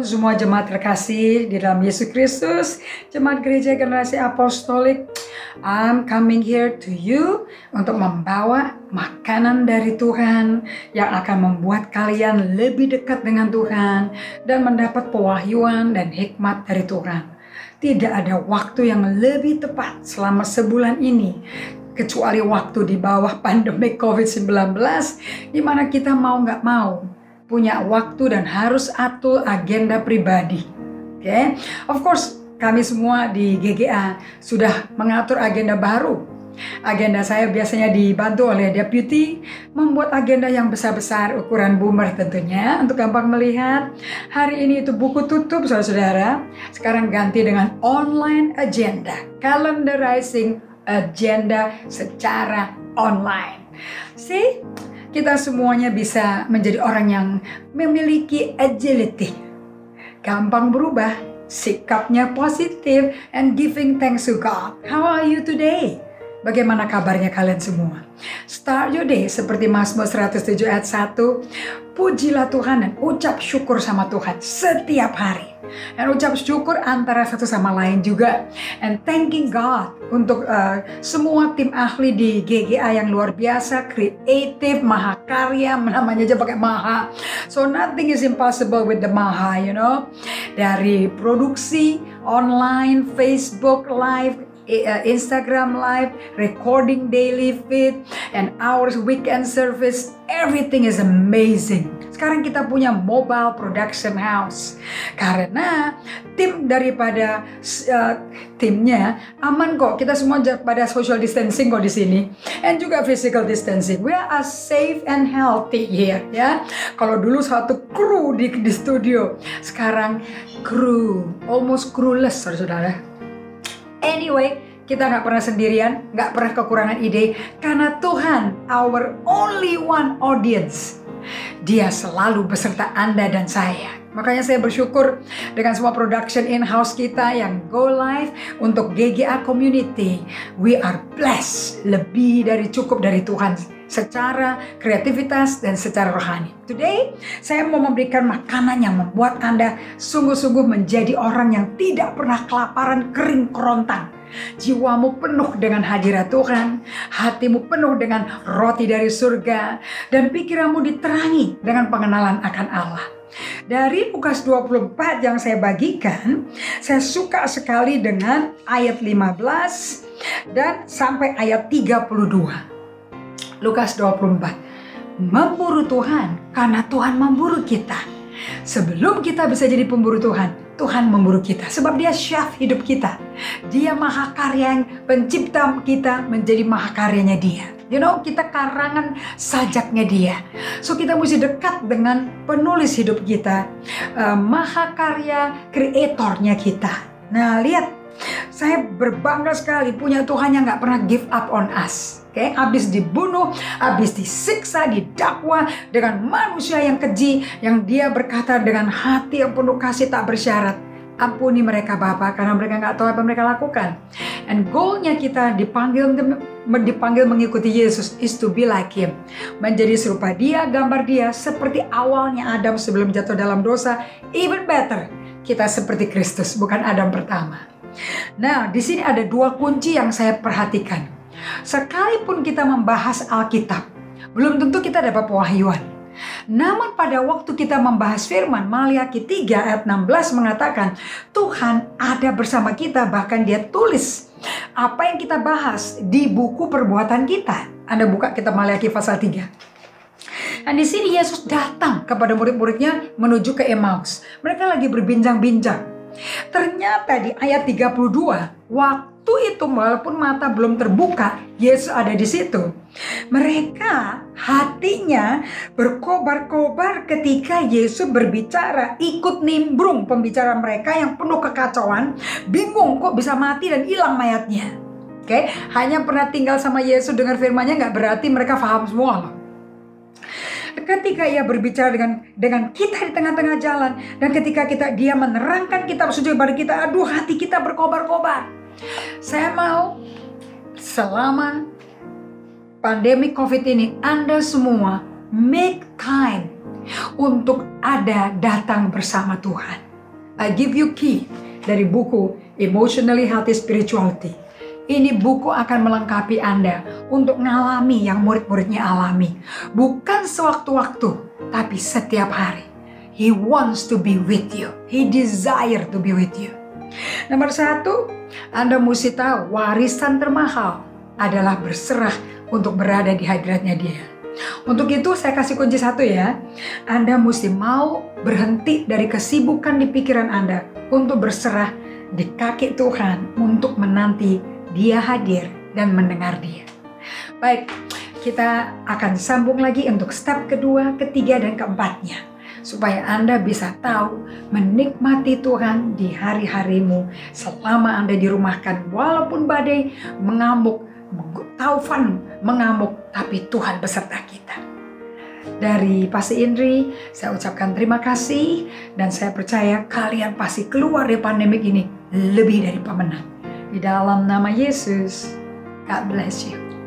Semua jemaat terkasih di dalam Yesus Kristus, jemaat gereja generasi apostolik. I'm coming here to you untuk membawa makanan dari Tuhan yang akan membuat kalian lebih dekat dengan Tuhan dan mendapat pewahyuan dan hikmat dari Tuhan. Tidak ada waktu yang lebih tepat selama sebulan ini kecuali waktu di bawah pandemi COVID-19 di mana kita mau nggak mau punya waktu dan harus atur agenda pribadi. Oke, okay? of course kami semua di GGA sudah mengatur agenda baru. Agenda saya biasanya dibantu oleh deputy membuat agenda yang besar-besar ukuran boomer tentunya untuk gampang melihat. Hari ini itu buku tutup saudara-saudara. Sekarang ganti dengan online agenda, calendarizing agenda secara online. See? Kita semuanya bisa menjadi orang yang memiliki agility. Gampang berubah, sikapnya positif, and giving thanks to God. How are you today? Bagaimana kabarnya kalian semua? Start your day seperti Mazmur 107 ayat 1. Pujilah Tuhan dan ucap syukur sama Tuhan setiap hari. Dan ucap syukur antara satu sama lain juga. And thanking God untuk uh, semua tim ahli di GGA yang luar biasa, kreatif, mahakarya, namanya aja pakai maha. So nothing is impossible with the maha, you know. Dari produksi, online, Facebook Live, Instagram Live, recording daily feed, and our weekend service, everything is amazing. Sekarang kita punya mobile production house karena tim daripada uh, timnya aman kok. Kita semua pada social distancing kok di sini, and juga physical distancing. We are safe and healthy here ya. Kalau dulu satu kru di, di studio, sekarang kru almost crewless saudara-saudara. Anyway, kita nggak pernah sendirian, nggak pernah kekurangan ide, karena Tuhan, our only one audience. Dia selalu beserta Anda dan saya. Makanya saya bersyukur dengan semua production in-house kita yang go live untuk GGA Community. We are blessed, lebih dari cukup dari Tuhan secara kreativitas dan secara rohani. Today, saya mau memberikan makanan yang membuat Anda sungguh-sungguh menjadi orang yang tidak pernah kelaparan kering kerontang Jiwamu penuh dengan hadirat Tuhan, hatimu penuh dengan roti dari surga, dan pikiranmu diterangi dengan pengenalan akan Allah. Dari Lukas 24 yang saya bagikan, saya suka sekali dengan ayat 15 dan sampai ayat 32. Lukas 24. Memburu Tuhan karena Tuhan memburu kita. Sebelum kita bisa jadi pemburu Tuhan, Tuhan memburu kita sebab dia chef hidup kita. Dia maha karya yang pencipta kita menjadi maha karyanya dia. You know, kita karangan sajaknya dia. So kita mesti dekat dengan penulis hidup kita, uh, maha karya kreatornya kita. Nah, lihat, saya berbangga sekali punya Tuhan yang nggak pernah give up on us. Oke, okay? habis dibunuh, habis disiksa, didakwa dengan manusia yang keji, yang dia berkata dengan hati yang penuh kasih tak bersyarat. Ampuni mereka Bapak karena mereka nggak tahu apa mereka lakukan. And goalnya kita dipanggil dipanggil mengikuti Yesus is to be like Him. Menjadi serupa Dia, gambar Dia, seperti awalnya Adam sebelum jatuh dalam dosa. Even better, kita seperti Kristus, bukan Adam pertama. Nah, di sini ada dua kunci yang saya perhatikan. Sekalipun kita membahas Alkitab, belum tentu kita dapat pewahyuan. Namun pada waktu kita membahas firman Maliaki 3 ayat 16 mengatakan Tuhan ada bersama kita bahkan dia tulis apa yang kita bahas di buku perbuatan kita. Anda buka kita Maliaki pasal 3. Dan di sini Yesus datang kepada murid-muridnya menuju ke Emmaus. Mereka lagi berbincang-bincang. Ternyata di ayat 32, waktu itu walaupun mata belum terbuka, Yesus ada di situ. Mereka hatinya berkobar-kobar ketika Yesus berbicara, ikut nimbrung pembicara mereka yang penuh kekacauan, bingung kok bisa mati dan hilang mayatnya. Oke, hanya pernah tinggal sama Yesus dengar firman-Nya nggak berarti mereka paham semua loh ketika ia berbicara dengan dengan kita di tengah-tengah jalan dan ketika kita dia menerangkan kitab suci pada kita aduh hati kita berkobar-kobar saya mau selama pandemi COVID ini Anda semua make time untuk ada datang bersama Tuhan. I give you key dari buku Emotionally Healthy Spirituality. Ini buku akan melengkapi Anda untuk mengalami yang murid-muridnya alami. Bukan sewaktu-waktu, tapi setiap hari. He wants to be with you. He desire to be with you. Nomor satu, Anda mesti tahu warisan termahal adalah berserah untuk berada di hadiratnya dia. Untuk itu saya kasih kunci satu ya. Anda mesti mau berhenti dari kesibukan di pikiran Anda untuk berserah di kaki Tuhan untuk menanti dia hadir dan mendengar dia. Baik, kita akan sambung lagi untuk step kedua, ketiga, dan keempatnya. Supaya Anda bisa tahu menikmati Tuhan di hari-harimu selama Anda dirumahkan. Walaupun badai mengamuk, taufan mengamuk, tapi Tuhan beserta kita. Dari Pasti Indri, saya ucapkan terima kasih dan saya percaya kalian pasti keluar dari pandemik ini lebih dari pemenang. Di dalam nama Yesus, God bless you.